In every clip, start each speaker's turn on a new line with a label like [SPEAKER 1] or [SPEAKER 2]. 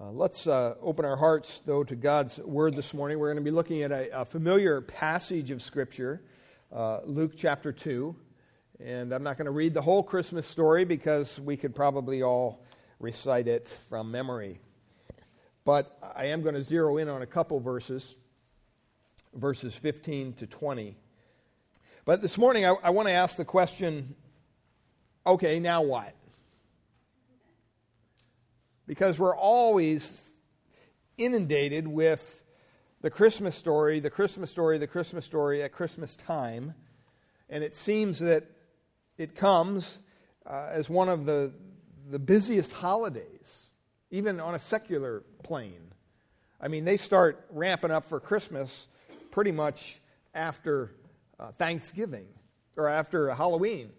[SPEAKER 1] Uh, let's uh, open our hearts, though, to God's Word this morning. We're going to be looking at a, a familiar passage of Scripture, uh, Luke chapter 2. And I'm not going to read the whole Christmas story because we could probably all recite it from memory. But I am going to zero in on a couple verses, verses 15 to 20. But this morning, I, I want to ask the question okay, now what? Because we're always inundated with the Christmas story, the Christmas story, the Christmas story at Christmas time. And it seems that it comes uh, as one of the, the busiest holidays, even on a secular plane. I mean, they start ramping up for Christmas pretty much after uh, Thanksgiving or after Halloween.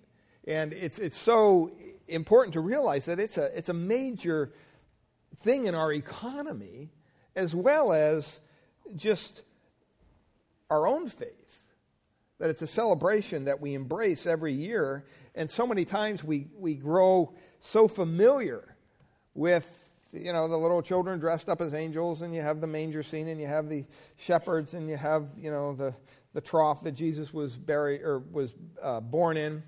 [SPEAKER 1] And it's, it's so important to realize that it's a, it's a major thing in our economy as well as just our own faith. That it's a celebration that we embrace every year. And so many times we, we grow so familiar with, you know, the little children dressed up as angels, and you have the manger scene, and you have the shepherds, and you have, you know, the, the trough that Jesus was buried or was uh, born in.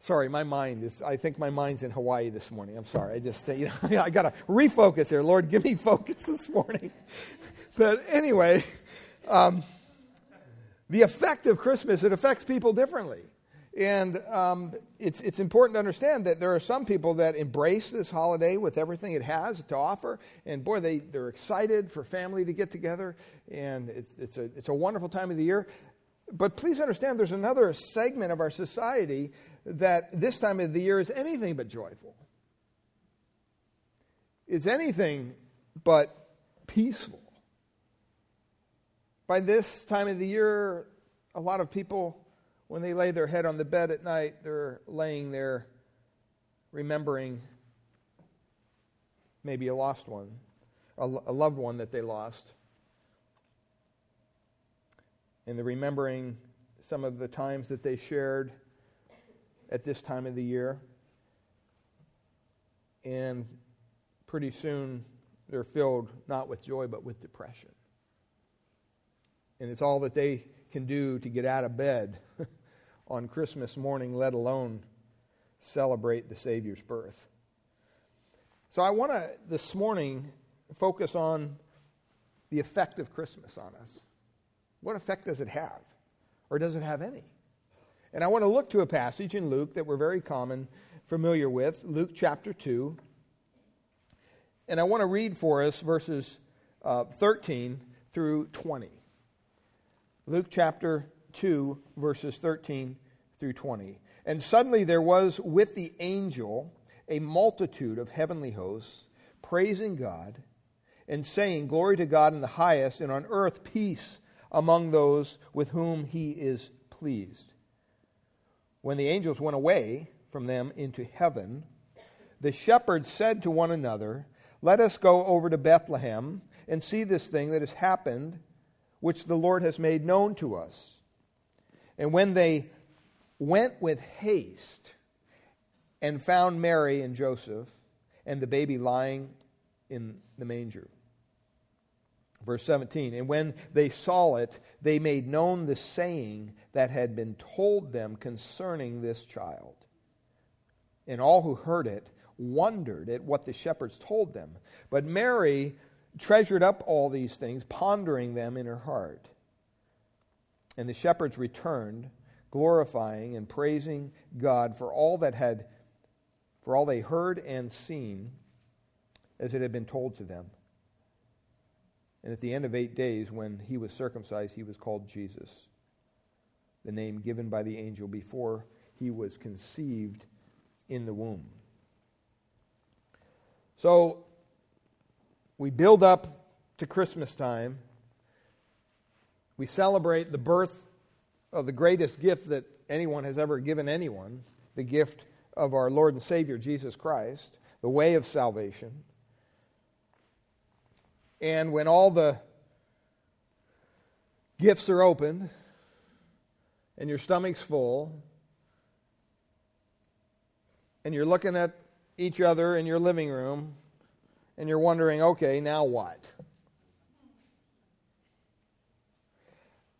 [SPEAKER 1] Sorry, my mind is, I think my mind's in Hawaii this morning. I'm sorry. I just, you know, I got to refocus here. Lord, give me focus this morning. But anyway, um, the effect of Christmas, it affects people differently. And um, it's, it's important to understand that there are some people that embrace this holiday with everything it has to offer. And boy, they, they're excited for family to get together. And it's, it's, a, it's a wonderful time of the year. But please understand there's another segment of our society that this time of the year is anything but joyful. Is anything but peaceful. By this time of the year, a lot of people, when they lay their head on the bed at night, they're laying there remembering maybe a lost one, a, loved one that they lost. And they're remembering some of the times that they shared at this time of the year. And pretty soon they're filled not with joy, but with depression. And it's all that they can do to get out of bed on Christmas morning, let alone celebrate the Savior's birth. So I want to, this morning, focus on the effect of Christmas on us. What effect does it have? Or does it have any? And I want to look to a passage in Luke that we're very common, familiar with, Luke chapter 2. And I want to read for us verses uh, 13 through 20. Luke chapter 2, verses 13 through 20. And suddenly there was with the angel a multitude of heavenly hosts praising God and saying, Glory to God in the highest, and on earth peace among those with whom he is pleased. When the angels went away from them into heaven, the shepherds said to one another, Let us go over to Bethlehem and see this thing that has happened, which the Lord has made known to us. And when they went with haste and found Mary and Joseph and the baby lying in the manger. Verse 17, and when they saw it, they made known the saying that had been told them concerning this child. And all who heard it wondered at what the shepherds told them. But Mary treasured up all these things, pondering them in her heart. And the shepherds returned, glorifying and praising God for all that had for all they heard and seen as it had been told to them. And at the end of eight days, when he was circumcised, he was called Jesus, the name given by the angel before he was conceived in the womb. So we build up to Christmas time. We celebrate the birth of the greatest gift that anyone has ever given anyone the gift of our Lord and Savior, Jesus Christ, the way of salvation. And when all the gifts are open and your stomach's full and you're looking at each other in your living room and you're wondering, okay, now what?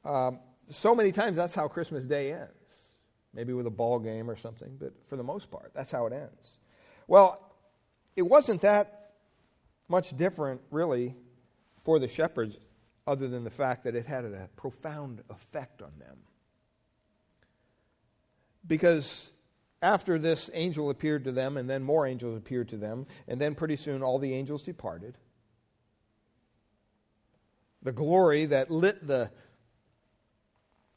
[SPEAKER 1] Um, so many times that's how Christmas Day ends. Maybe with a ball game or something, but for the most part, that's how it ends. Well, it wasn't that much different, really, for the shepherds, other than the fact that it had a profound effect on them. Because after this angel appeared to them, and then more angels appeared to them, and then pretty soon all the angels departed. The glory that lit the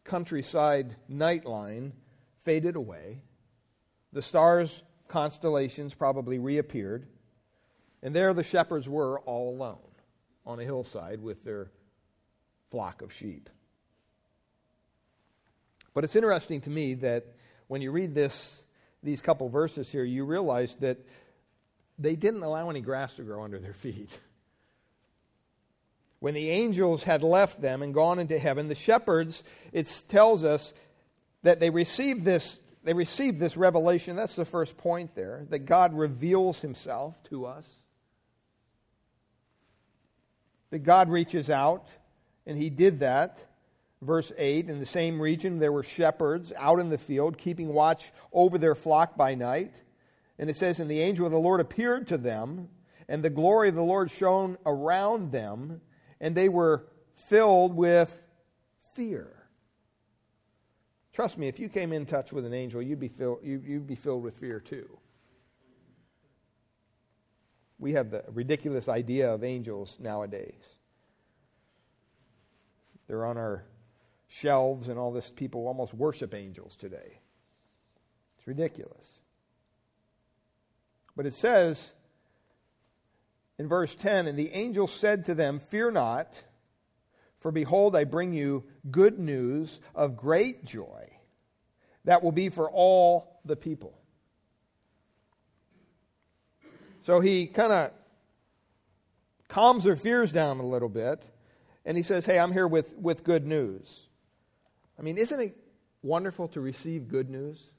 [SPEAKER 1] countryside nightline faded away. The stars, constellations probably reappeared. And there the shepherds were all alone on a hillside with their flock of sheep. But it's interesting to me that when you read this, these couple verses here, you realize that they didn't allow any grass to grow under their feet. When the angels had left them and gone into heaven, the shepherds, it tells us that they received this, they received this revelation. That's the first point there, that God reveals himself to us. That God reaches out, and he did that. Verse 8 In the same region, there were shepherds out in the field, keeping watch over their flock by night. And it says, And the angel of the Lord appeared to them, and the glory of the Lord shone around them and they were filled with fear. Trust me, if you came in touch with an angel, you'd be, filled, you'd be filled with fear too. We have the ridiculous idea of angels nowadays. They're on our shelves, and all this people almost worship angels today. It's ridiculous. But it says in verse 10 And the angel said to them, Fear not, for behold, I bring you good news of great joy that will be for all the people. So he kind of calms their fears down a little bit, and he says, Hey, I'm here with, with good news. I mean, isn't it wonderful to receive good news?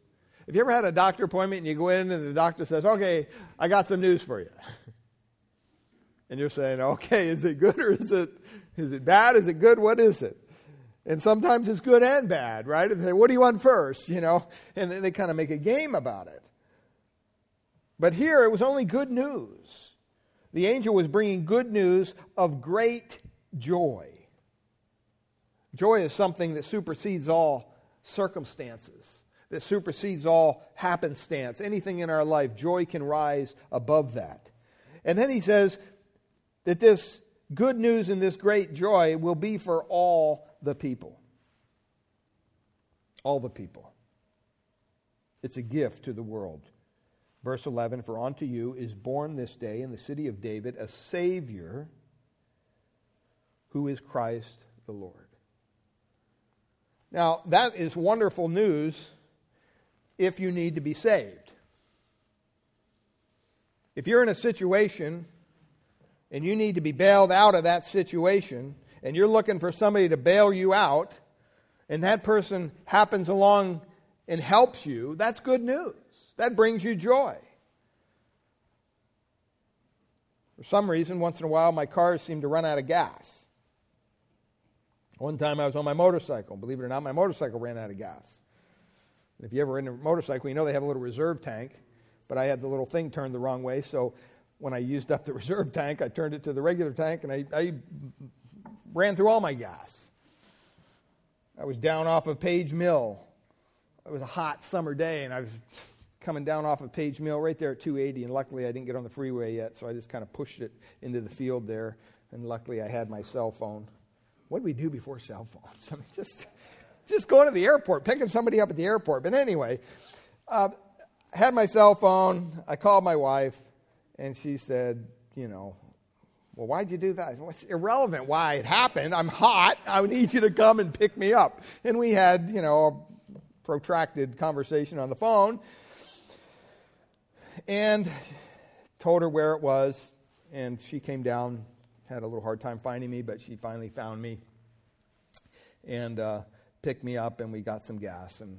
[SPEAKER 1] Have you ever had a doctor appointment and you go in and the doctor says, Okay, I got some news for you? and you're saying, okay, is it good or is it, is it bad? Is it good? What is it? And sometimes it's good and bad, right? And they say, what do you want first? You know, and they kind of make a game about it. But here it was only good news. The angel was bringing good news of great joy. Joy is something that supersedes all circumstances, that supersedes all happenstance. Anything in our life, joy can rise above that. And then he says, that this good news and this great joy will be for all the people. All the people. It's a gift to the world. Verse 11 For unto you is born this day in the city of David a Savior who is Christ the Lord. Now, that is wonderful news if you need to be saved. If you're in a situation and you need to be bailed out of that situation, and you're looking for somebody to bail you out, and that person happens along and helps you, that's good news. That brings you joy. For some reason, once in a while, my cars seem to run out of gas. One time I was on my motorcycle. Believe it or not, my motorcycle ran out of gas. If you ever in a motorcycle, you know they have a little reserve tank, but I had the little thing turned the wrong way, so when I used up the reserve tank, I turned it to the regular tank and I, I ran through all my gas. I was down off of Page Mill. It was a hot summer day, and I was coming down off of Page Mill right there at 280, and luckily I didn't get on the freeway yet, so I just kind of pushed it into the field there, and luckily I had my cell phone. What did we do before cell phones? I mean, just, just going to the airport, picking somebody up at the airport. But anyway, uh, had my cell phone. I called my wife. And she said, you know, well, why'd you do that? Well, it's irrelevant why it happened. I'm hot. I need you to come and pick me up. And we had, you know, a protracted conversation on the phone and told her where it was. And she came down, had a little hard time finding me, but she finally found me and uh, picked me up, and we got some gas, and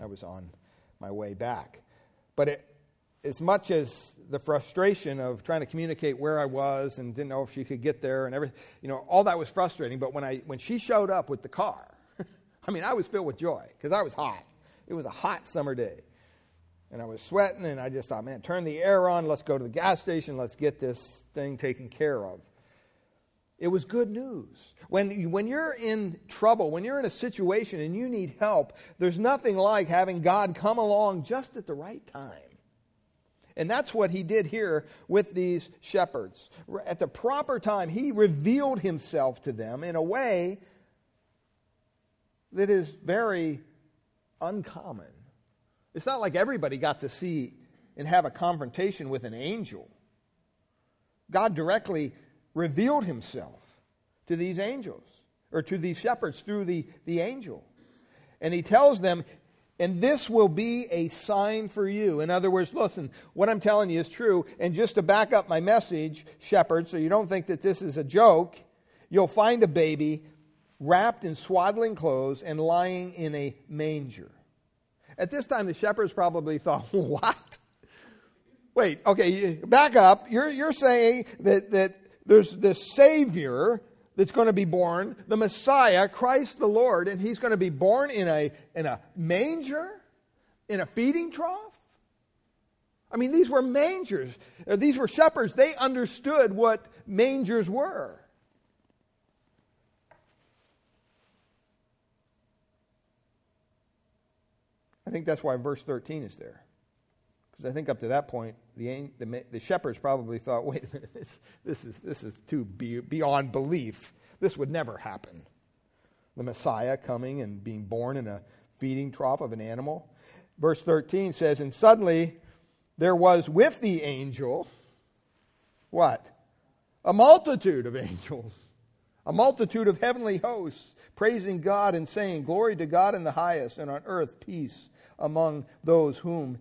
[SPEAKER 1] I was on my way back. But it, as much as the frustration of trying to communicate where I was and didn't know if she could get there and everything, you know, all that was frustrating. But when, I, when she showed up with the car, I mean, I was filled with joy because I was hot. It was a hot summer day. And I was sweating, and I just thought, man, turn the air on. Let's go to the gas station. Let's get this thing taken care of. It was good news. When, when you're in trouble, when you're in a situation and you need help, there's nothing like having God come along just at the right time. And that's what he did here with these shepherds. At the proper time, he revealed himself to them in a way that is very uncommon. It's not like everybody got to see and have a confrontation with an angel. God directly revealed himself to these angels, or to these shepherds through the, the angel. And he tells them, and this will be a sign for you. In other words, listen, what I'm telling you is true. And just to back up my message, shepherds, so you don't think that this is a joke, you'll find a baby wrapped in swaddling clothes and lying in a manger. At this time, the shepherds probably thought, what? Wait, okay, back up. You're, you're saying that, that there's this Savior that's going to be born, the Messiah, Christ the Lord, and he's going to be born in a, in a manger, in a feeding trough? I mean, these were mangers. These were shepherds. They understood what mangers were. I think that's why verse 13 is there. Because I think up to that point, the, the, the, shepherds probably thought, wait a minute, this, this is, this is too be, beyond belief. This would never happen. The Messiah coming and being born in a feeding trough of an animal. Verse 13 says, And suddenly there was with the angel, what? A multitude of angels, a multitude of heavenly hosts, praising God and saying, Glory to God in the highest, and on earth peace among those whom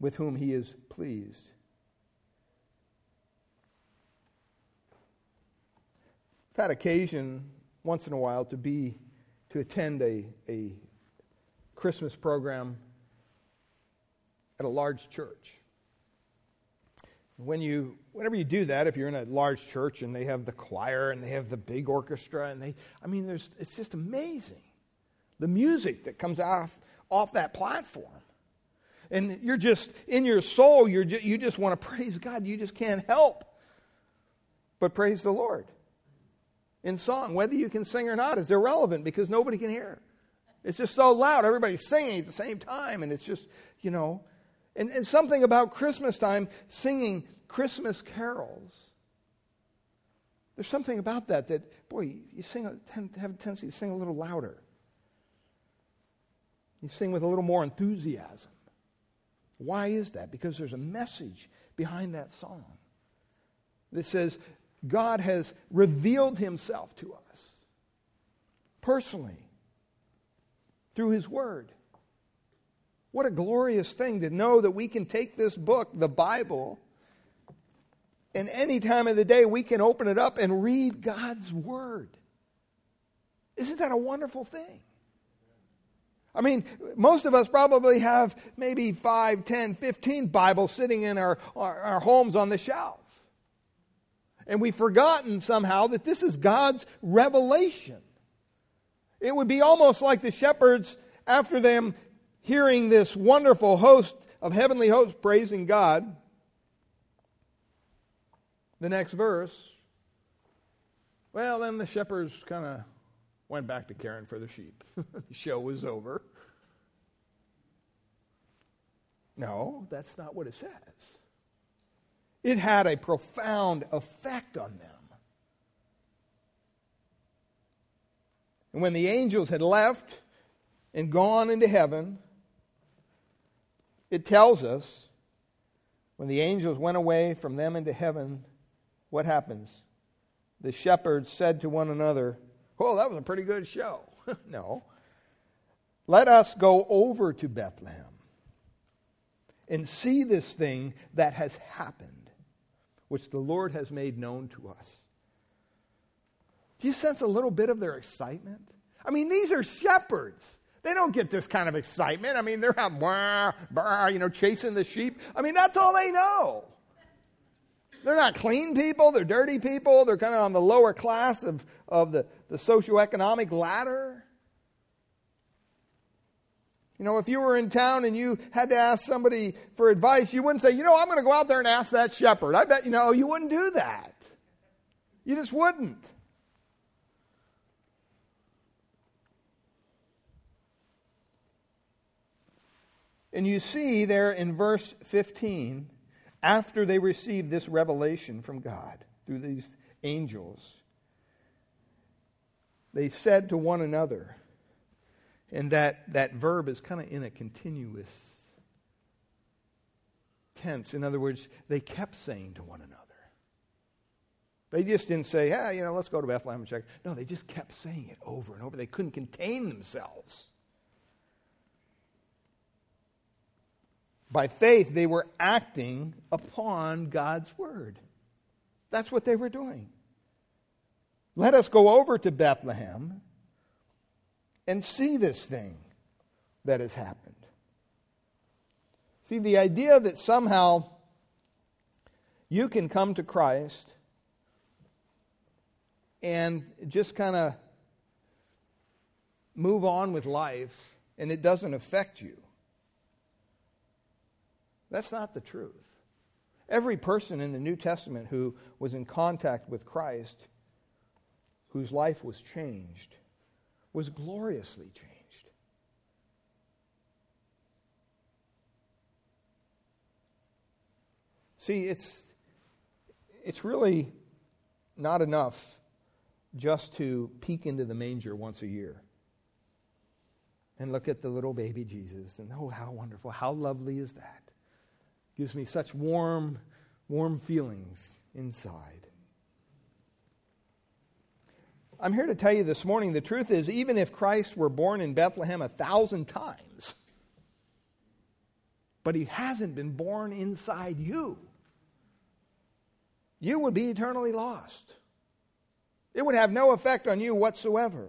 [SPEAKER 1] with whom he is pleased. I've had occasion once in a while to be to attend a, a Christmas program at a large church. When you, whenever you do that, if you're in a large church and they have the choir and they have the big orchestra and they, I mean, there's, it's just amazing. The music that comes off, off that platform and you're just in your soul, you're just, you just want to praise God. You just can't help but praise the Lord. In song, whether you can sing or not is irrelevant because nobody can hear. It's just so loud. Everybody's singing at the same time, and it's just, you know. And, and something about Christmas time, singing Christmas carols. There's something about that that, boy, you sing, have a tendency to sing a little louder. You sing with a little more enthusiasm. Why is that? Because there's a message behind that song that says God has revealed himself to us personally through his word. What a glorious thing to know that we can take this book, the Bible, and any time of the day we can open it up and read God's word. Isn't that a wonderful thing? I mean, most of us probably have maybe 5, 10, 15 Bibles sitting in our, our, our, homes on the shelf. And we've forgotten somehow that this is God's revelation. It would be almost like the shepherds, after them hearing this wonderful host of heavenly hosts praising God. The next verse, well, then the shepherds kind of went back to caring for the sheep. the show was over. No, that's not what it says. It had a profound effect on them. And when the angels had left and gone into heaven, it tells us when the angels went away from them into heaven, what happens? The shepherds said to one another, Oh, that was a pretty good show. no. Let us go over to Bethlehem and see this thing that has happened, which the Lord has made known to us. Do you sense a little bit of their excitement? I mean, these are shepherds. They don't get this kind of excitement. I mean, they're out, blah, blah, you know, chasing the sheep. I mean, that's all they know. They're not clean people, they're dirty people, they're kind of on the lower class of, of the, the socioeconomic ladder. You know, if you were in town and you had to ask somebody for advice, you wouldn't say, you know, I'm going to go out there and ask that shepherd. I bet, you know, you wouldn't do that. You just wouldn't. And you see there in verse 15, after they received this revelation from God through these angels, they said to one another, and that, that verb is kind of in a continuous tense. In other words, they kept saying to one another. They just didn't say, yeah, you know, let's go to Bethlehem and check. No, they just kept saying it over and over. They couldn't contain themselves. By faith, they were acting upon God's word. That's what they were doing. Let us go over to Bethlehem and see this thing that has happened. See, the idea that somehow you can come to Christ and just kind of move on with life and it doesn't affect you. That's not the truth. Every person in the New Testament who was in contact with Christ, whose life was changed, was gloriously changed. See, it's, it's really not enough just to peek into the manger once a year and look at the little baby Jesus and oh, how wonderful, how lovely is that? Gives me such warm, warm feelings inside. I'm here to tell you this morning the truth is, even if Christ were born in Bethlehem a thousand times, but he hasn't been born inside you, you would be eternally lost. It would have no effect on you whatsoever.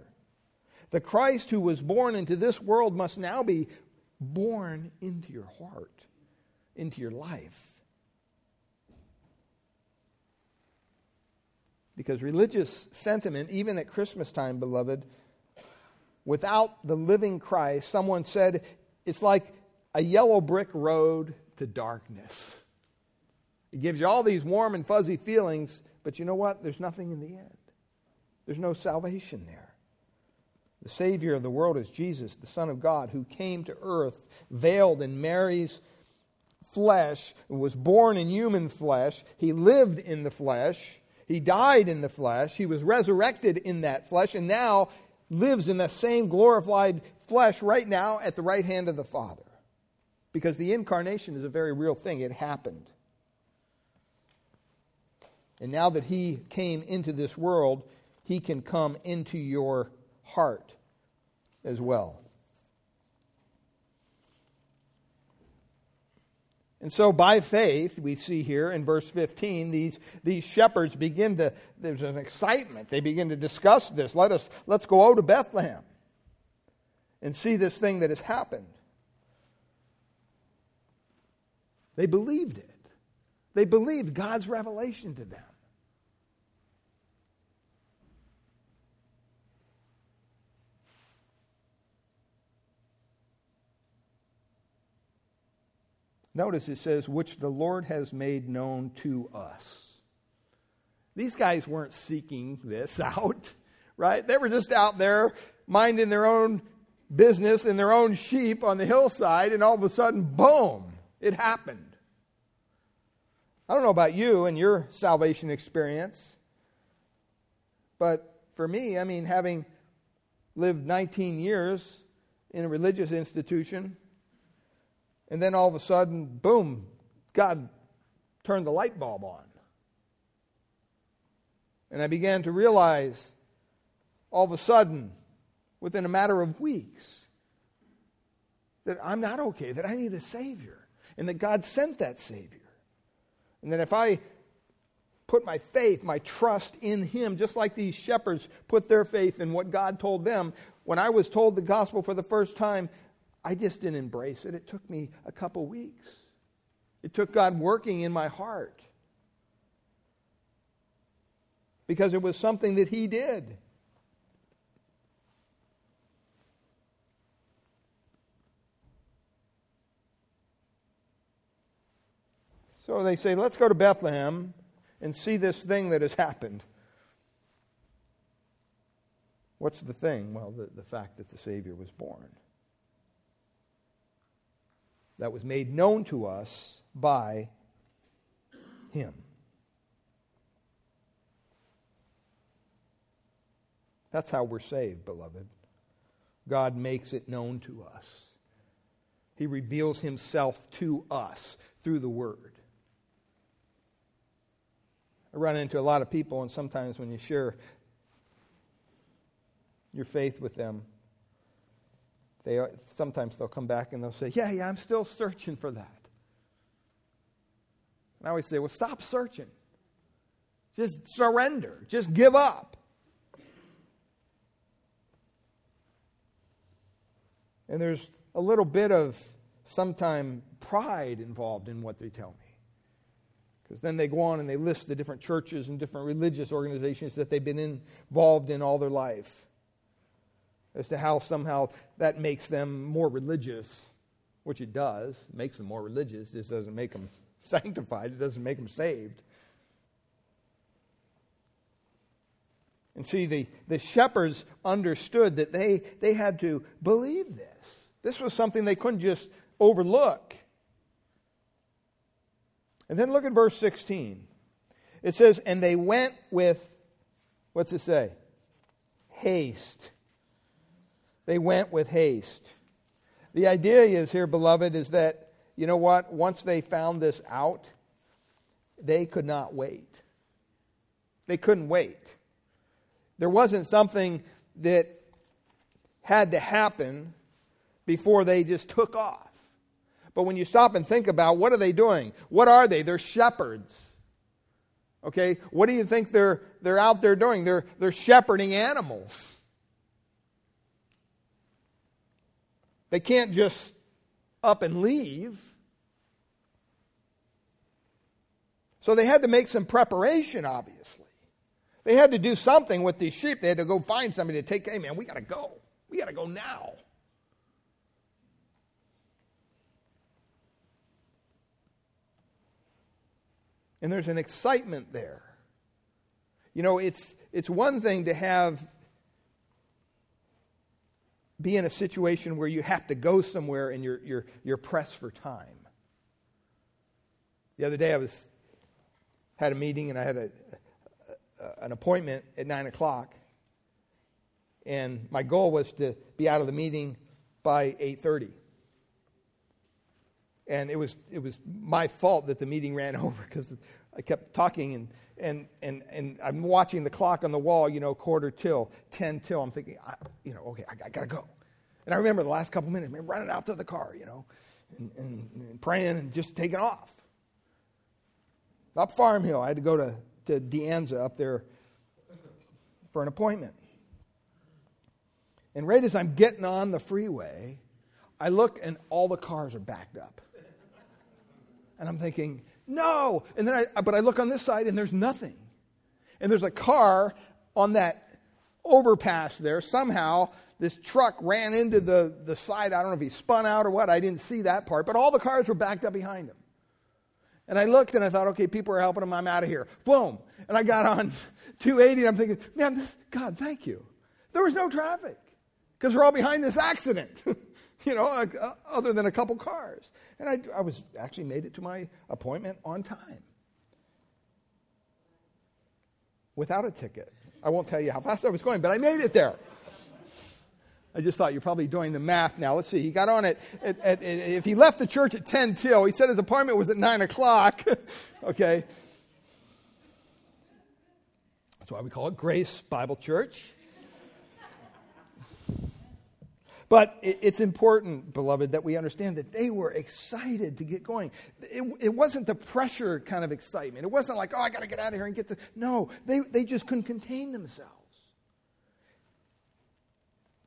[SPEAKER 1] The Christ who was born into this world must now be born into your heart into your life. Because religious sentiment, even at Christmas time, beloved, without the living Christ, someone said it's like a yellow brick road to darkness. It gives you all these warm and fuzzy feelings, but you know what? There's nothing in the end. There's no salvation there. The Savior of the world is Jesus, the Son of God, who came to earth veiled in Mary's flesh, was born in human flesh. He lived in the flesh. He died in the flesh. He was resurrected in that flesh, and now lives in the same glorified flesh right now at the right hand of the Father. Because the incarnation is a very real thing. It happened. And now that He came into this world, He can come into your heart as well. And so, by faith, we see here in verse 15, these, these shepherds begin to, there's an excitement. They begin to discuss this. Let us, let's go out to Bethlehem and see this thing that has happened. They believed it, they believed God's revelation to them. Notice it says, which the Lord has made known to us. These guys weren't seeking this out, right? They were just out there minding their own business and their own sheep on the hillside, and all of a sudden, boom, it happened. I don't know about you and your salvation experience, but for me, I mean, having lived 19 years in a religious institution, and then all of a sudden, boom, God turned the light bulb on. And I began to realize all of a sudden, within a matter of weeks, that I'm not okay, that I need a Savior, and that God sent that Savior. And that if I put my faith, my trust in Him, just like these shepherds put their faith in what God told them, when I was told the gospel for the first time, I just didn't embrace it. It took me a couple weeks. It took God working in my heart because it was something that He did. So they say, let's go to Bethlehem and see this thing that has happened. What's the thing? Well, the, the fact that the Savior was born. That was made known to us by Him. That's how we're saved, beloved. God makes it known to us. He reveals himself to us through the Word. I run into a lot of people, and sometimes when you share your faith with them, they sometimes they'll come back and they'll say, "Yeah, yeah, I'm still searching for that." And I always say, "Well, stop searching. Just surrender. Just give up." And there's a little bit of sometimes pride involved in what they tell me. Because then they go on and they list the different churches and different religious organizations that they've been involved in all their life. As to how somehow that makes them more religious, which it does. It makes them more religious. Just doesn't make them sanctified, it doesn't make them saved. And see, the, the shepherds understood that they, they had to believe this. This was something they couldn't just overlook. And then look at verse 16. It says, And they went with, what's it say? Haste. They went with haste. The idea is here, beloved, is that, you know what? Once they found this out, they could not wait. They couldn't wait. There wasn't something that had to happen before they just took off. But when you stop and think about what are they doing? What are they? They're shepherds. Okay? What do you think they're they're out there doing? They're they're shepherding animals. They can't just up and leave. So they had to make some preparation, obviously. They had to do something with these sheep. They had to go find somebody to take, hey man, we gotta go. We gotta go now. And there's an excitement there. You know, it's, it's one thing to have, be in a situation where you have to go somewhere and you're, you're, you're pressed for time. The other day I was, had a meeting and I had a, a, an appointment at 9 o'clock. And my goal was to be out of the meeting by 8.30 and it was it was my fault that the meeting ran over because I kept talking and and and and I'm watching the clock on the wall, you know, quarter till, ten till. I'm thinking, I, you know, okay, I, I, gotta go. And I remember the last couple minutes, man, running out to the car, you know, and, and, and praying and just taking off. Up Farm Hill, I had to go to to De Anza up there for an appointment. And right as I'm getting on the freeway, I look and all the cars are backed up. And I'm thinking, no. And then I, but I look on this side and there's nothing. And there's a car on that overpass there. Somehow this truck ran into the, the side. I don't know if he spun out or what. I didn't see that part. But all the cars were backed up behind him. And I looked and I thought, okay, people are helping him. I'm out of here. Boom. And I got on 280 and I'm thinking, man, this, God, thank you. There was no traffic because we're all behind this accident. you know, uh, other than a couple cars. And I, I was actually made it to my appointment on time without a ticket. I won't tell you how fast I was going, but I made it there. I just thought you're probably doing the math now. Let's see. He got on at, at, at, at if he left the church at 10 till, he said his appointment was at 9 o'clock. okay. That's why we call it Grace Bible Church. But it's important, beloved, that we understand that they were excited to get going. It, it wasn't the pressure kind of excitement. It wasn't like, oh, I got to get out of here and get the. No, they, they just couldn't contain themselves.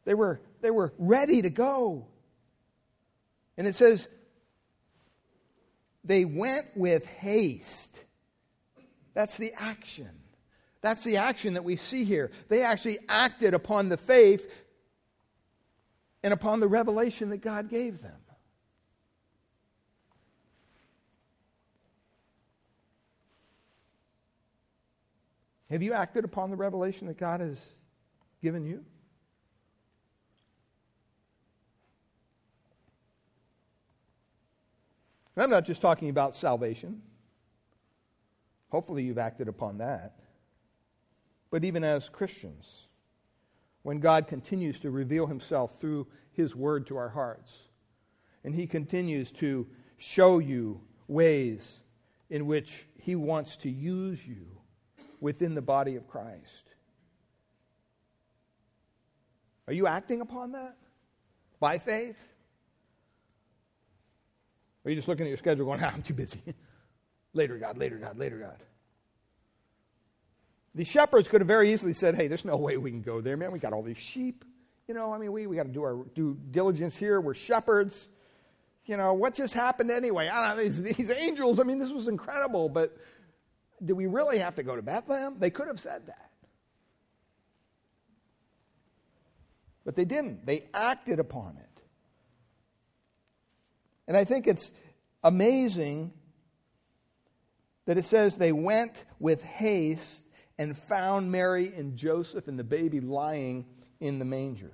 [SPEAKER 1] They were, they were ready to go. And it says, they went with haste. That's the action. That's the action that we see here. They actually acted upon the faith and upon the revelation that God gave them. Have you acted upon the revelation that God has given you? I'm not just talking about salvation. Hopefully, you've acted upon that. But even as Christians, when God continues to reveal himself through his word to our hearts, and he continues to show you ways in which he wants to use you within the body of Christ. Are you acting upon that by faith? Or are you just looking at your schedule going, ah, I'm too busy? later, God, later, God, later, God. The shepherds could have very easily said, hey, there's no way we can go there, man. We got all these sheep. You know, I mean, we, we got to do our due diligence here. We're shepherds. You know, what just happened anyway? I don't know, these, these angels, I mean, this was incredible, but do we really have to go to Bethlehem? They could have said that. But they didn't. They acted upon it. And I think it's amazing that it says they went with haste and found Mary and Joseph and the baby lying in the manger.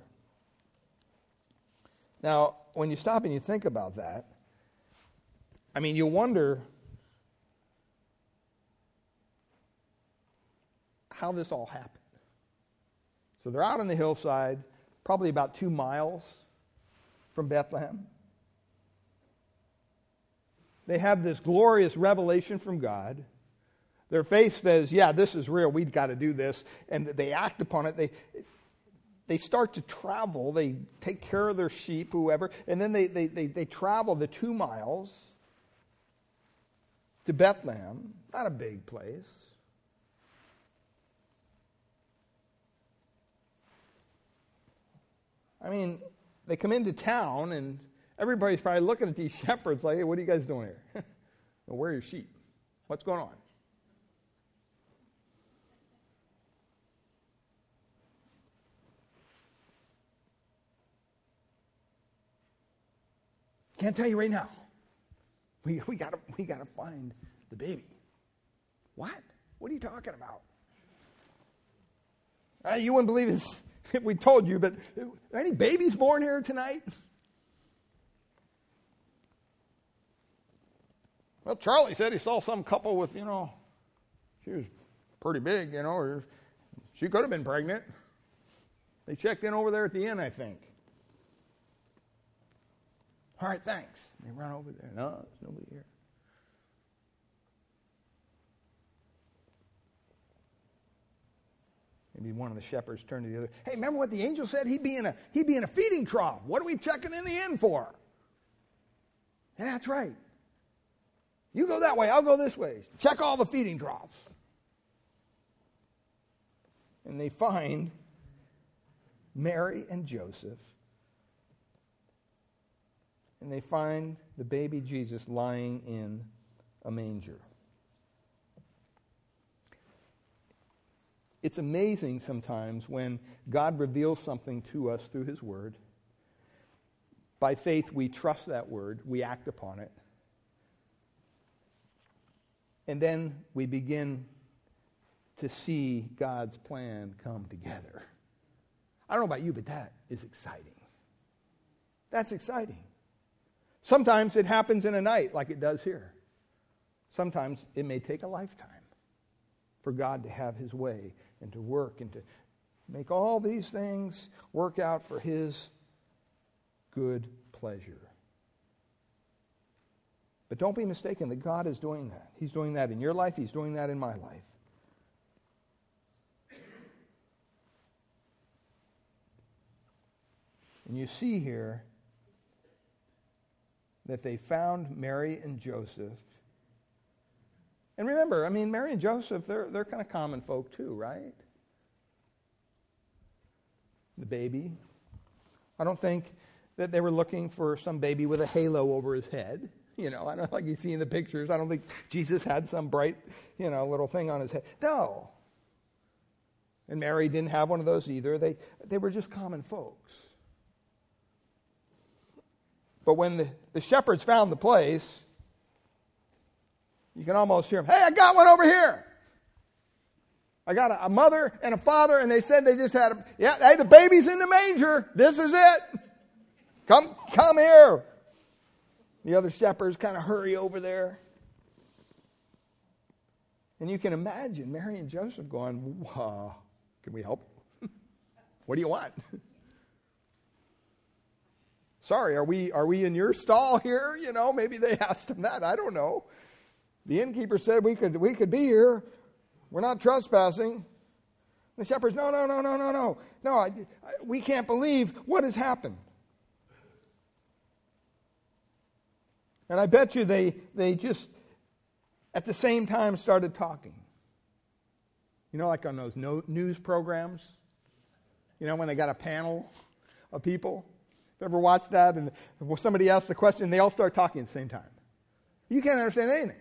[SPEAKER 1] Now, when you stop and you think about that, I mean, you wonder how this all happened. So they're out on the hillside, probably about two miles from Bethlehem. They have this glorious revelation from God. Their faith says, Yeah, this is real. We've got to do this. And they act upon it. They, they start to travel. They take care of their sheep, whoever. And then they, they, they, they travel the two miles to Bethlehem. Not a big place. I mean, they come into town and everybody's probably looking at these shepherds like, hey, what are you guys doing here? well, where are your sheep? What's going on? Can't tell you right now. We, we got we gotta find the baby. What? What are you talking about? Uh, you wouldn't believe this if we told you, but are any babies born here tonight? Well, Charlie said he saw some couple with, you know, she was pretty big, you know, she could have been pregnant. They checked in over there at the inn, I think. All right, thanks. They run over there. No, there's nobody here. Maybe one of the shepherds turned to the other. Hey, remember what the angel said? He'd be in a he'd be in a feeding trough. What are we checking in the inn for? Yeah, that's right. You go that way, I'll go this way. Check all the feeding troughs. And they find Mary and Joseph. And they find the baby Jesus lying in a manger. It's amazing sometimes when God reveals something to us through His Word. By faith, we trust that Word, we act upon it. And then we begin to see God's plan come together. I don't know about you, but that is exciting. That's exciting. Sometimes it happens in a night, like it does here. Sometimes it may take a lifetime for God to have his way and to work and to make all these things work out for his good pleasure. But don't be mistaken that God is doing that. He's doing that in your life, He's doing that in my life. And you see here that they found Mary and Joseph. And remember, I mean, Mary and Joseph, they're, they're kind of common folk too, right? The baby I don't think that they were looking for some baby with a halo over his head. You know, I don't like you see in the pictures. I don't think Jesus had some bright, you know, little thing on his head. No. And Mary didn't have one of those either. They, they were just common folks. But when the, the shepherds found the place, you can almost hear them, hey, I got one over here. I got a, a mother and a father, and they said they just had a, yeah, hey, the baby's in the manger. This is it. Come, come here. The other shepherds kind of hurry over there. And you can imagine Mary and Joseph going, can we help? what do you want? Sorry, are we, are we in your stall here? You know, maybe they asked him that. I don't know. The innkeeper said we could, we could be here. We're not trespassing. The shepherds, no, no, no, no, no, no. No, I, I, we can't believe what has happened. And I bet you they, they just, at the same time, started talking. You know, like on those no, news programs? You know, when they got a panel of people? Ever watched that? And somebody asks a question, they all start talking at the same time. You can't understand anything.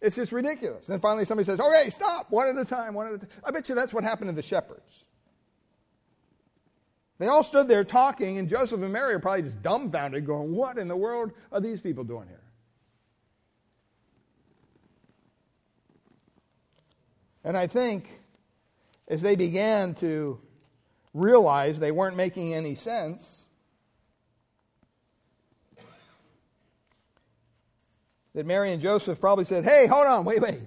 [SPEAKER 1] It's just ridiculous. And finally somebody says, okay, stop, one at a time, one at a time. I bet you that's what happened to the shepherds. They all stood there talking, and Joseph and Mary are probably just dumbfounded, going, What in the world are these people doing here? And I think as they began to realize they weren't making any sense, that Mary and Joseph probably said, Hey, hold on, wait, wait.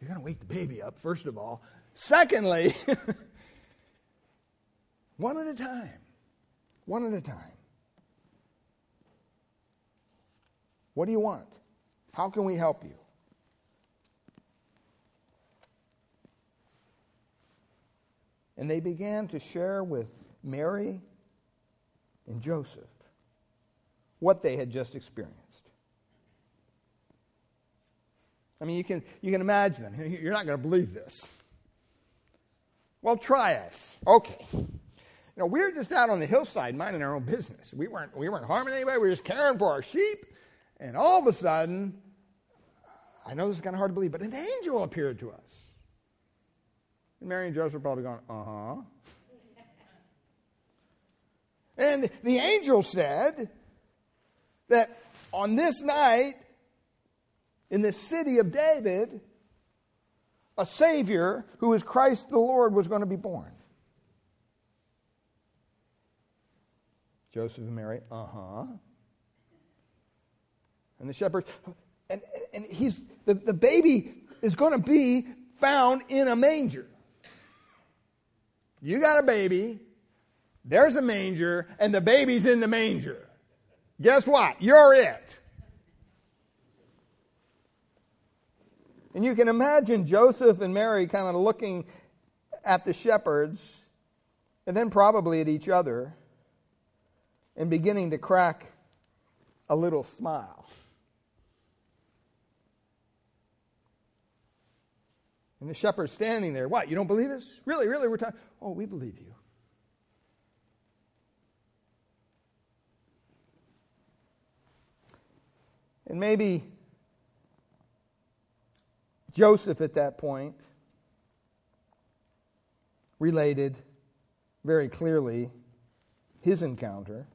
[SPEAKER 1] You're going to wake the baby up, first of all. Secondly, one at a time. One at a time. What do you want? How can we help you? And they began to share with Mary and Joseph what they had just experienced. I mean, you can, you can imagine them. You're not going to believe this. Well, try us. Okay. You know, we were just out on the hillside minding our own business. We weren't, we weren't harming anybody. We were just caring for our sheep. And all of a sudden, I know this is kind of hard to believe, but an angel appeared to us. And Mary and Joseph are probably going, uh huh. and the angel said that on this night, in the city of David, a Savior who is Christ the Lord was going to be born. Joseph and Mary, uh huh. And the shepherds, and, and he's, the, the baby is going to be found in a manger. You got a baby, there's a manger, and the baby's in the manger. Guess what? You're it. And you can imagine Joseph and Mary kind of looking at the shepherds and then probably at each other and beginning to crack a little smile. And the shepherd's standing there. What? You don't believe us? Really, really? We're talking. Oh, we believe you. And maybe Joseph at that point related very clearly his encounter,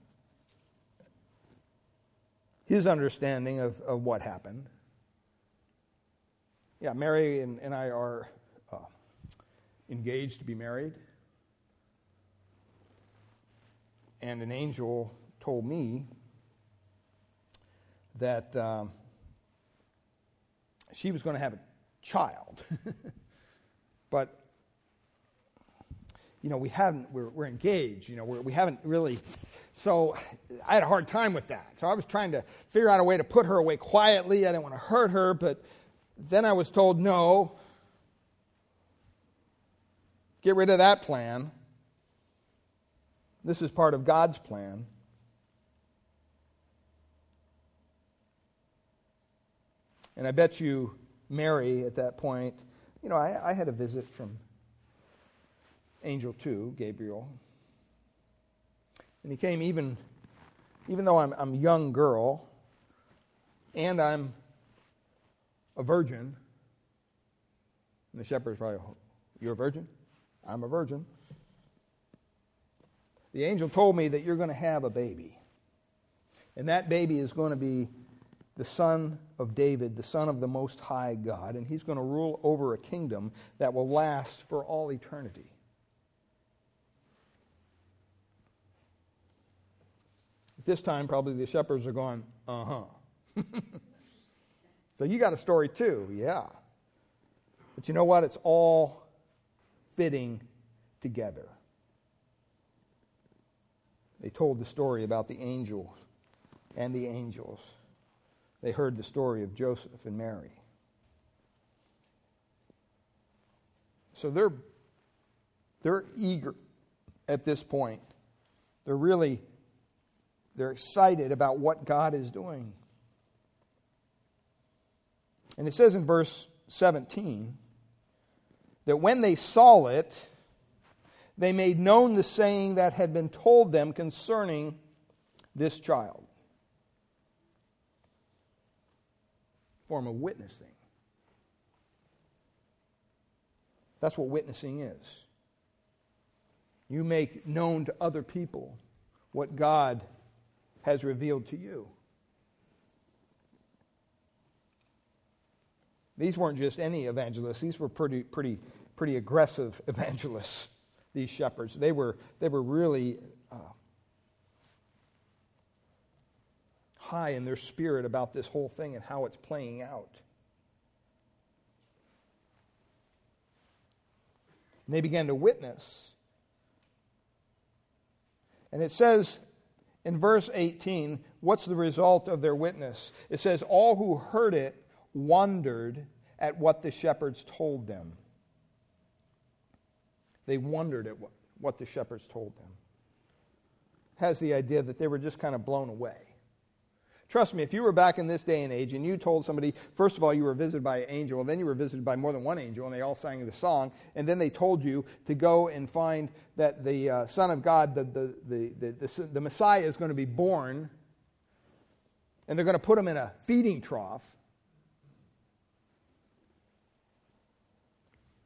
[SPEAKER 1] his understanding of, of what happened. Yeah, Mary and, and I are uh, engaged to be married. And an angel told me that um, she was going to have a child. but, you know, we haven't, we're, we're engaged, you know, we're, we haven't really. So I had a hard time with that. So I was trying to figure out a way to put her away quietly. I didn't want to hurt her, but then I was told, no, get rid of that plan. This is part of God's plan. And I bet you Mary at that point, you know, I, I had a visit from Angel 2, Gabriel. And he came even, even though I'm, I'm a young girl and I'm a virgin. And the shepherd's probably, You're a virgin? I'm a virgin. The angel told me that you're going to have a baby. And that baby is going to be the son of David, the son of the Most High God, and he's going to rule over a kingdom that will last for all eternity. At this time, probably the shepherds are going, uh huh. so you got a story too, yeah. But you know what? It's all fitting together. They told the story about the angel and the angels. They heard the story of Joseph and Mary. So they're, they're eager at this point. They're really they're excited about what God is doing. And it says in verse 17 that when they saw it, they made known the saying that had been told them concerning this child. Form of witnessing. That's what witnessing is. You make known to other people what God has revealed to you. These weren't just any evangelists, these were pretty, pretty, pretty aggressive evangelists, these shepherds. They were, they were really uh, high in their spirit about this whole thing and how it's playing out. And they began to witness. And it says in verse 18, what's the result of their witness? It says, All who heard it wondered at what the shepherds told them. They wondered at what, what the shepherds told them. Has the idea that they were just kind of blown away. Trust me, if you were back in this day and age and you told somebody, first of all, you were visited by an angel, and then you were visited by more than one angel, and they all sang the song, and then they told you to go and find that the uh, Son of God, the, the, the, the, the Messiah, is going to be born, and they're going to put him in a feeding trough.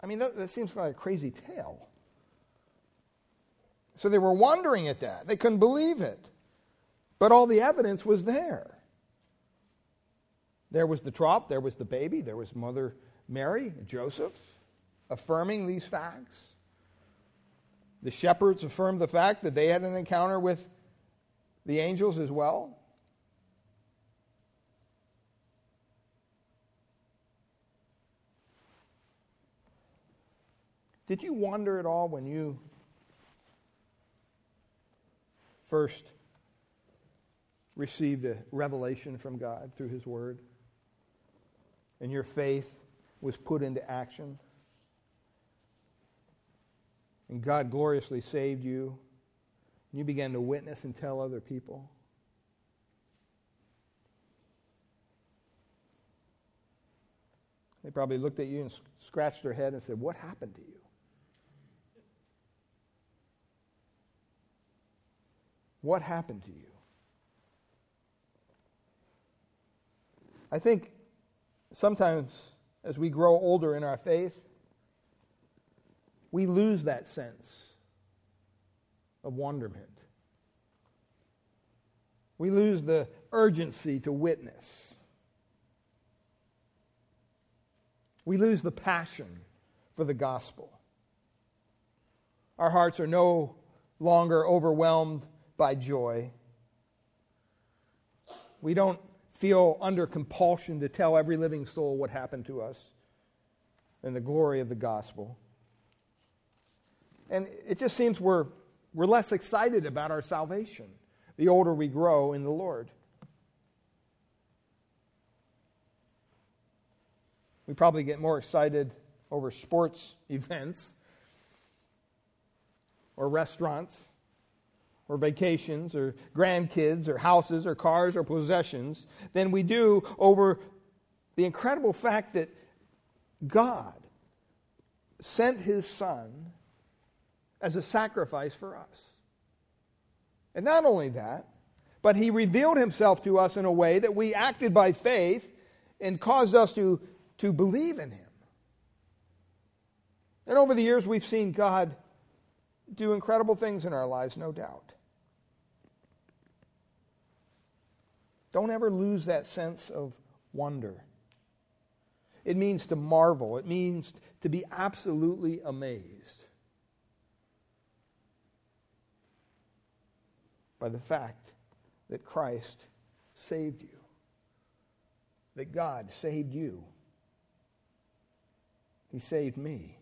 [SPEAKER 1] I mean, that, that seems like a crazy tale. So they were wondering at that. They couldn't believe it. But all the evidence was there. There was the trough, there was the baby, there was Mother Mary, Joseph, affirming these facts. The shepherds affirmed the fact that they had an encounter with the angels as well. Did you wonder at all when you first received a revelation from God through His Word, and your faith was put into action, and God gloriously saved you, and you began to witness and tell other people. They probably looked at you and scratched their head and said, What happened to you? What happened to you? I think sometimes as we grow older in our faith, we lose that sense of wonderment. We lose the urgency to witness. We lose the passion for the gospel. Our hearts are no longer overwhelmed by joy. We don't feel under compulsion to tell every living soul what happened to us and the glory of the gospel. And it just seems we're, we're less excited about our salvation the older we grow in the Lord. We probably get more excited over sports events or restaurants or vacations or grandkids or houses or cars or possessions than we do over the incredible fact that God sent his son as a sacrifice for us. And not only that, but he revealed himself to us in a way that we acted by faith and caused us to, to believe in him. And over the years, we've seen God do incredible things in our lives, no doubt. Don't ever lose that sense of wonder. It means to marvel, it means to be absolutely amazed by the fact that Christ saved you, that God saved you. He saved me.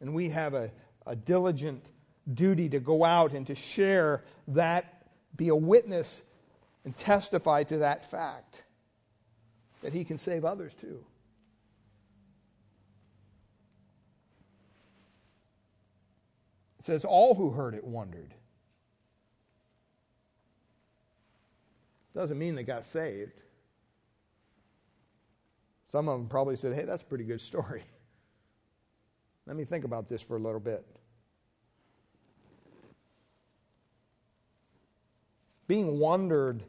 [SPEAKER 1] And we have a, a diligent duty to go out and to share that, be a witness, and testify to that fact that He can save others too. It says, All who heard it wondered. Doesn't mean they got saved. Some of them probably said, Hey, that's a pretty good story. Let me think about this for a little bit. Being wondered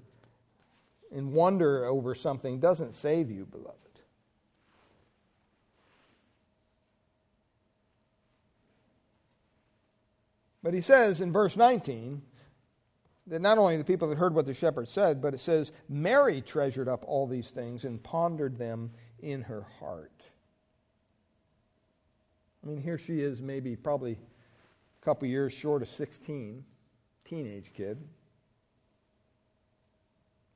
[SPEAKER 1] in wonder over something doesn't save you, beloved. But he says in verse 19 that not only the people that heard what the shepherd said, but it says, Mary treasured up all these things and pondered them in her heart. I mean, here she is, maybe probably a couple years short of 16, teenage kid,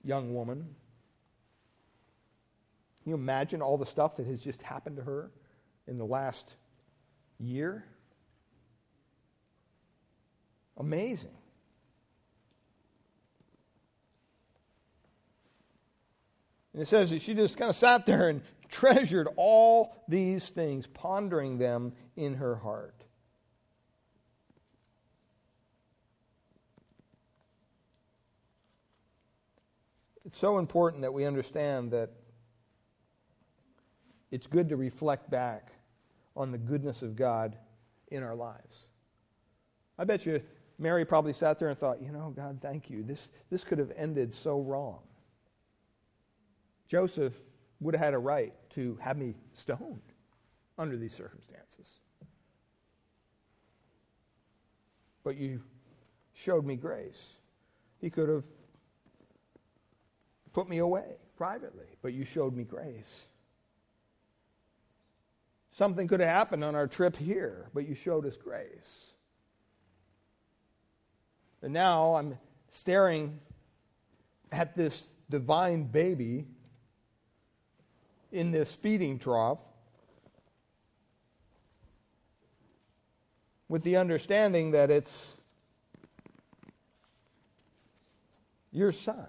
[SPEAKER 1] young woman. Can you imagine all the stuff that has just happened to her in the last year? Amazing. And it says that she just kind of sat there and treasured all these things, pondering them in her heart. It's so important that we understand that it's good to reflect back on the goodness of God in our lives. I bet you Mary probably sat there and thought, you know, God, thank you. This, this could have ended so wrong. Joseph would have had a right to have me stoned under these circumstances. But you showed me grace. He could have put me away privately, but you showed me grace. Something could have happened on our trip here, but you showed us grace. And now I'm staring at this divine baby in this feeding trough with the understanding that it's your son.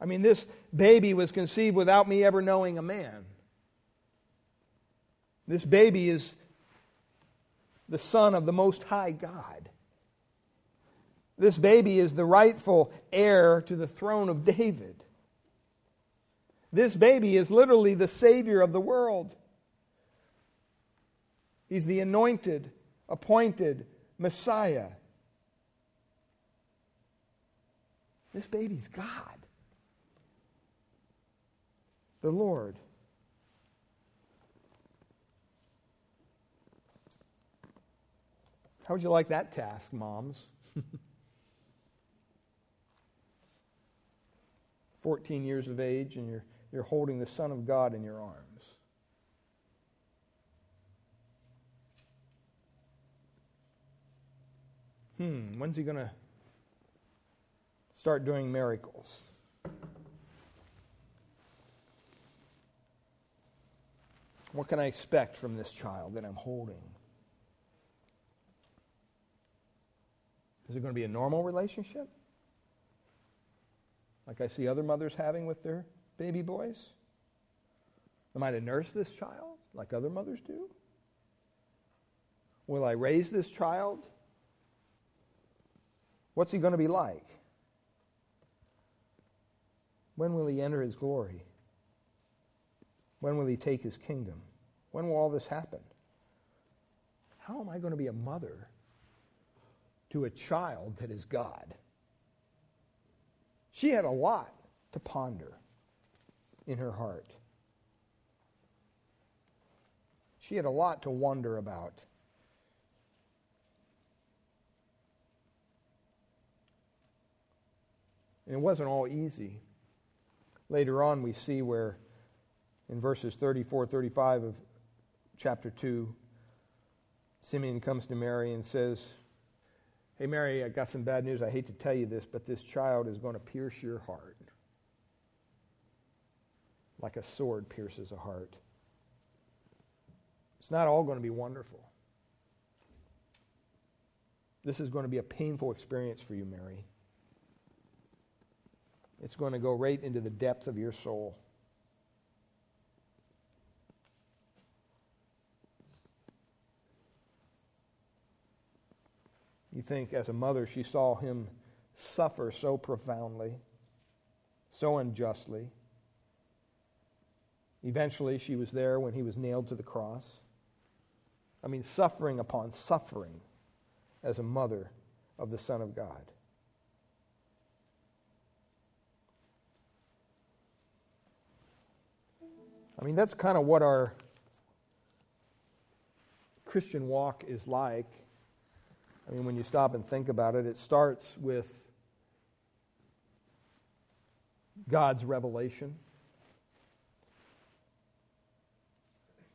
[SPEAKER 1] I mean, this baby was conceived without me ever knowing a man. This baby is the son of the Most High God. This baby is the rightful heir to the throne of David. This baby is literally the Savior of the world. He's the anointed, appointed Messiah. This baby's God, the Lord. How would you like that task, moms? 14 years of age and you're, you're holding the Son of God in your arms. Hmm, when's he going to start doing miracles? What can I expect from this child that I'm holding? Is it going to be a normal relationship? Like I see other mothers having with their baby boys? Am I to nurse this child like other mothers do? Will I raise this child? What's he going to be like? When will he enter his glory? When will he take his kingdom? When will all this happen? how am I going to be a mother to a child that is God? She had a lot to ponder in her heart. She had a lot to wonder about. And it wasn't all easy. Later on, we see where in verses 34 35 of chapter 2, Simeon comes to Mary and says, Hey, Mary, I got some bad news. I hate to tell you this, but this child is going to pierce your heart like a sword pierces a heart. It's not all going to be wonderful. This is going to be a painful experience for you, Mary. It's going to go right into the depth of your soul. You think, as a mother, she saw him suffer so profoundly, so unjustly. Eventually, she was there when he was nailed to the cross. I mean, suffering upon suffering as a mother of the Son of God. I mean, that's kind of what our Christian walk is like I mean, when you stop and think about it, it starts with God's revelation.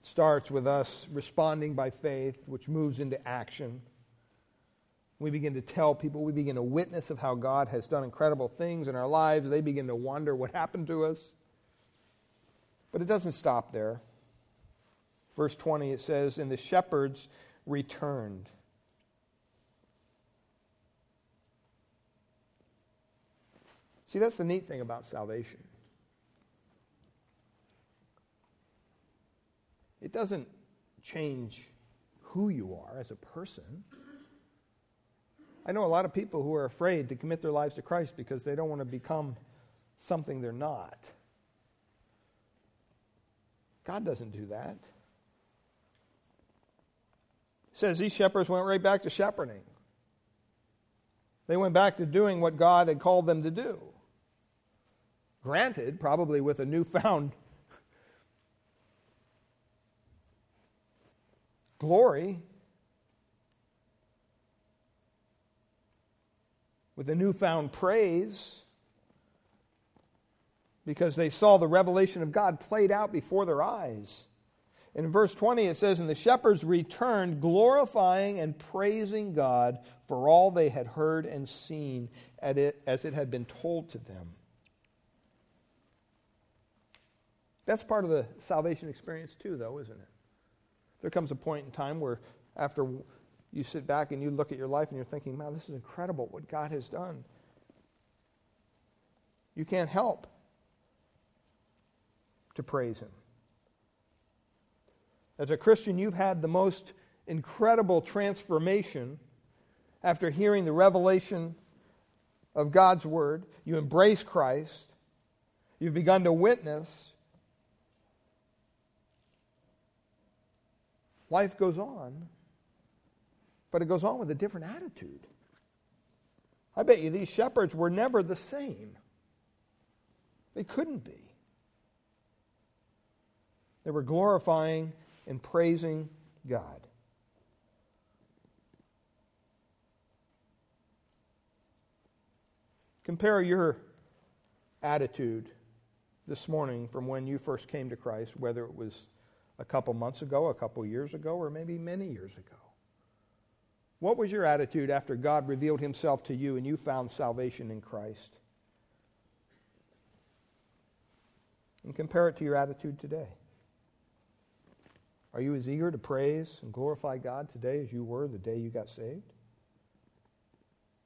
[SPEAKER 1] It starts with us responding by faith, which moves into action. We begin to tell people, we begin to witness of how God has done incredible things in our lives. They begin to wonder what happened to us. But it doesn't stop there. Verse 20, it says, And the shepherds returned. See, that's the neat thing about salvation. It doesn't change who you are as a person. I know a lot of people who are afraid to commit their lives to Christ because they don't want to become something they're not. God doesn't do that. It says these shepherds went right back to shepherding. They went back to doing what God had called them to do. Granted, probably with a newfound glory, with a newfound praise, because they saw the revelation of God played out before their eyes. In verse 20, it says, And the shepherds returned, glorifying and praising God for all they had heard and seen as it had been told to them. That's part of the salvation experience, too, though, isn't it? There comes a point in time where, after you sit back and you look at your life and you're thinking, man, this is incredible what God has done. You can't help to praise Him. As a Christian, you've had the most incredible transformation after hearing the revelation of God's Word. You embrace Christ. You've begun to witness. Life goes on, but it goes on with a different attitude. I bet you these shepherds were never the same. They couldn't be. They were glorifying and praising God. Compare your attitude this morning from when you first came to Christ, whether it was a couple months ago, a couple years ago, or maybe many years ago? What was your attitude after God revealed himself to you and you found salvation in Christ? And compare it to your attitude today. Are you as eager to praise and glorify God today as you were the day you got saved?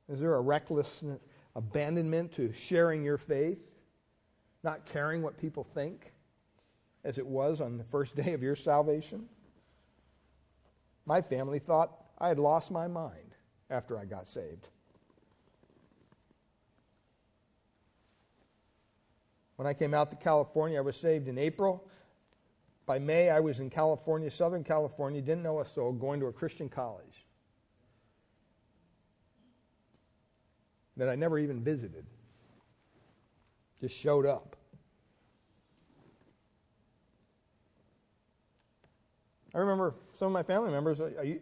[SPEAKER 1] Is there a reckless abandonment to sharing your faith, not caring what people think? As it was on the first day of your salvation? My family thought I had lost my mind after I got saved. When I came out to California, I was saved in April. by May, I was in California, Southern California, didn't know a soul, going to a Christian college that I never even visited. Just showed up. I remember some of my family members, are you,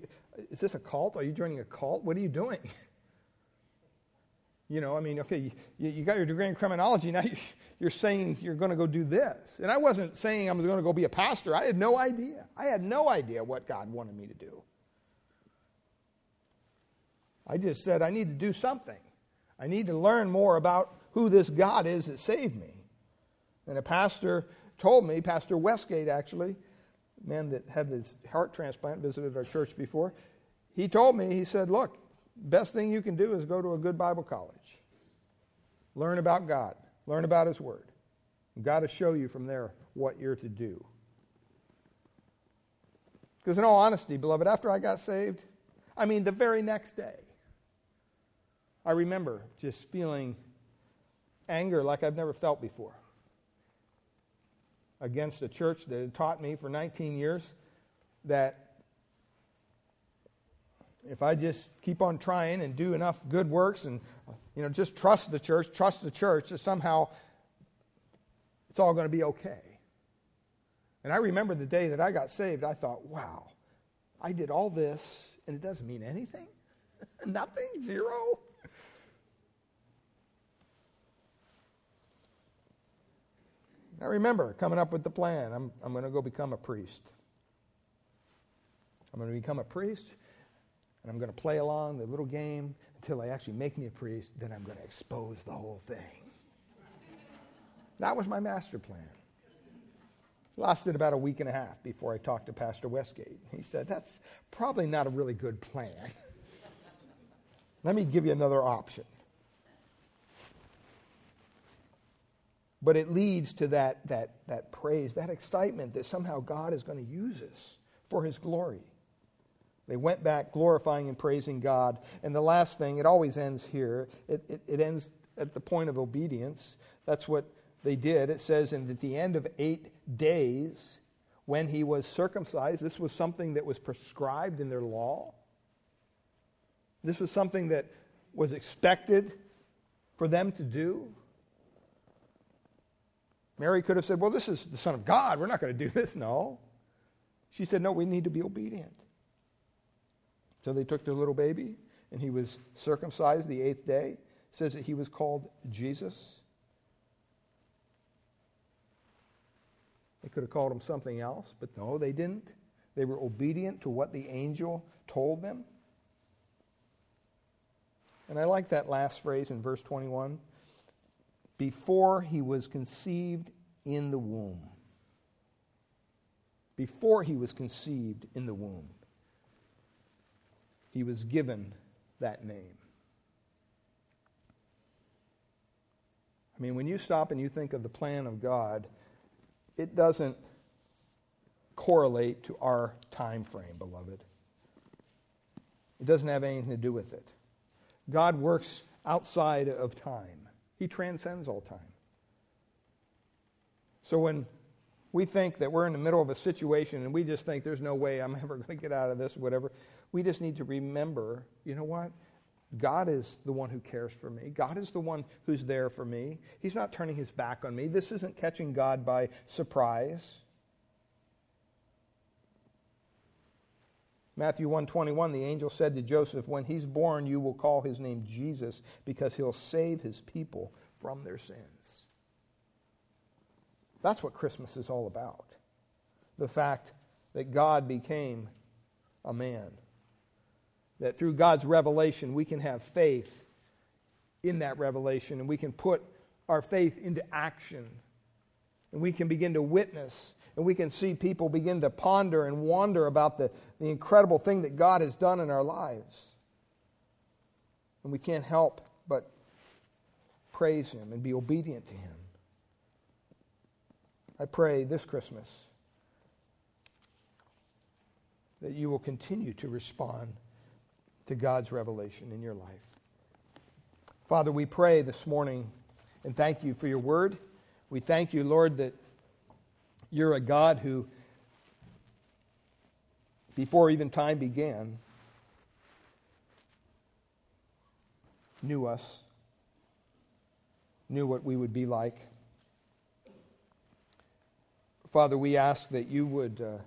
[SPEAKER 1] is this a cult? Are you joining a cult? What are you doing? You know, I mean, okay, you, you got your degree in criminology, now you're saying you're going to go do this. And I wasn't saying I was going to go be a pastor. I had no idea. I had no idea what God wanted me to do. I just said, I need to do something. I need to learn more about who this God is that saved me. And a pastor told me, Pastor Westgate actually, man that had this heart transplant, visited our church before, he told me, he said, Look, best thing you can do is go to a good Bible college. Learn about God, learn about His Word. God will show you from there what you're to do. Because, in all honesty, beloved, after I got saved, I mean, the very next day, I remember just feeling anger like I've never felt before against a church that had taught me for 19 years that if I just keep on trying and do enough good works and you know just trust the church, trust the church, that somehow it's all going to be okay. And I remember the day that I got saved, I thought, wow, I did all this and it doesn't mean anything? Nothing? Zero? I remember coming up with the plan. I'm, I'm going to go become a priest. I'm going to become a priest and I'm going to play along the little game until they actually make me a priest. Then I'm going to expose the whole thing. That was my master plan. Lasted about a week and a half before I talked to Pastor Westgate. He said, That's probably not a really good plan. Let me give you another option. But it leads to that, that, that praise, that excitement that somehow God is going to use us for his glory. They went back glorifying and praising God. And the last thing, it always ends here, it, it, it, ends at the point of obedience. That's what they did. It says, and at the end of eight days, when he was circumcised, this was something that was prescribed in their law. This was something that was expected for them to do. Mary could have said, Well, this is the Son of God. We're not going to do this. No. She said, No, we need to be obedient. So they took their little baby, and he was circumcised the eighth day. It says that he was called Jesus. They could have called him something else, but no, they didn't. They were obedient to what the angel told them. And I like that last phrase in verse 21 before he was conceived in the womb. Before he was conceived in the womb he was given that name. I mean, when you stop and you think of the plan of God, it doesn't correlate to our time frame, beloved. It doesn't have anything to do with it. God works outside of time. He transcends all time. So when we think that we're in the middle of a situation and we just think there's no way I'm ever going to get out of this, whatever, we just need to remember you know what? God is the one who cares for me. God is the one who's there for me. He's not turning his back on me. This isn't catching God by surprise. Matthew 121 the angel said to Joseph when he's born you will call his name Jesus because he'll save his people from their sins. That's what Christmas is all about. The fact that God became a man that through God's revelation, we can have faith in that revelation and we can put our faith into action. And we can begin to witness and we can see people begin to ponder and wonder about the, the incredible thing that God has done in our lives. And we can't help but praise Him and be obedient to Him. I pray this Christmas that you will continue to respond to God's revelation in your life. Father, we pray this morning and thank you for your word. We thank you, Lord, that you're a God who before even time began, knew us, knew what we would be like. Father, we ask that you would uh,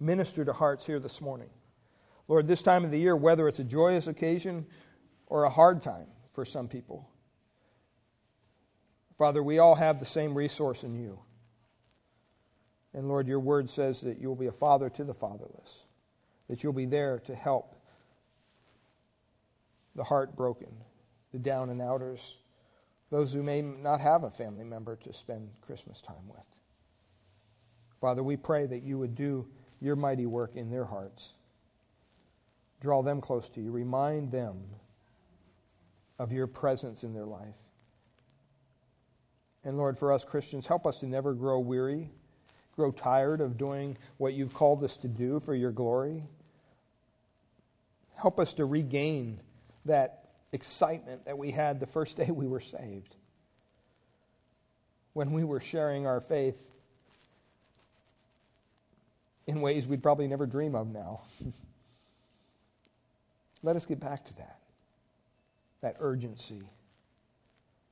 [SPEAKER 1] minister to hearts here this morning. Lord, this time of the year, whether it's a joyous occasion or a hard time for some people, Father, we all have the same resource in you. And Lord, your word says that you'll be a father to the fatherless, that you'll be there to help the heartbroken, the down and outers, those who may not have a family member to spend Christmas time with. Father, we pray that you would do your mighty work in their hearts. Draw them close to you. Remind them of your presence in their life. And Lord, for us Christians, help us to never grow weary, grow tired of doing what you've called us to do for your glory. Help us to regain that excitement that we had the first day we were saved. When we were sharing our faith in ways we'd probably never dream of now. Let us get back to that. That urgency,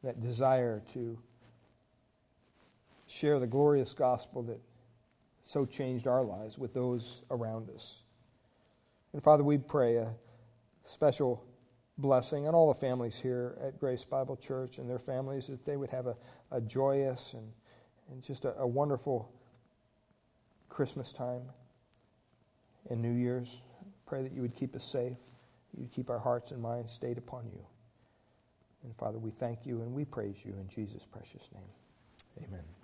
[SPEAKER 1] that desire to share the glorious gospel that so changed our lives with those around us. And Father, we pray a special blessing on all the families here at Grace Bible Church and their families that they would have a, a joyous and, and just a, a wonderful Christmas time and New Year's. Pray that you would keep us safe. You'd keep our hearts and minds stayed upon you. And Father, we thank you and we praise you in Jesus' precious name. Amen.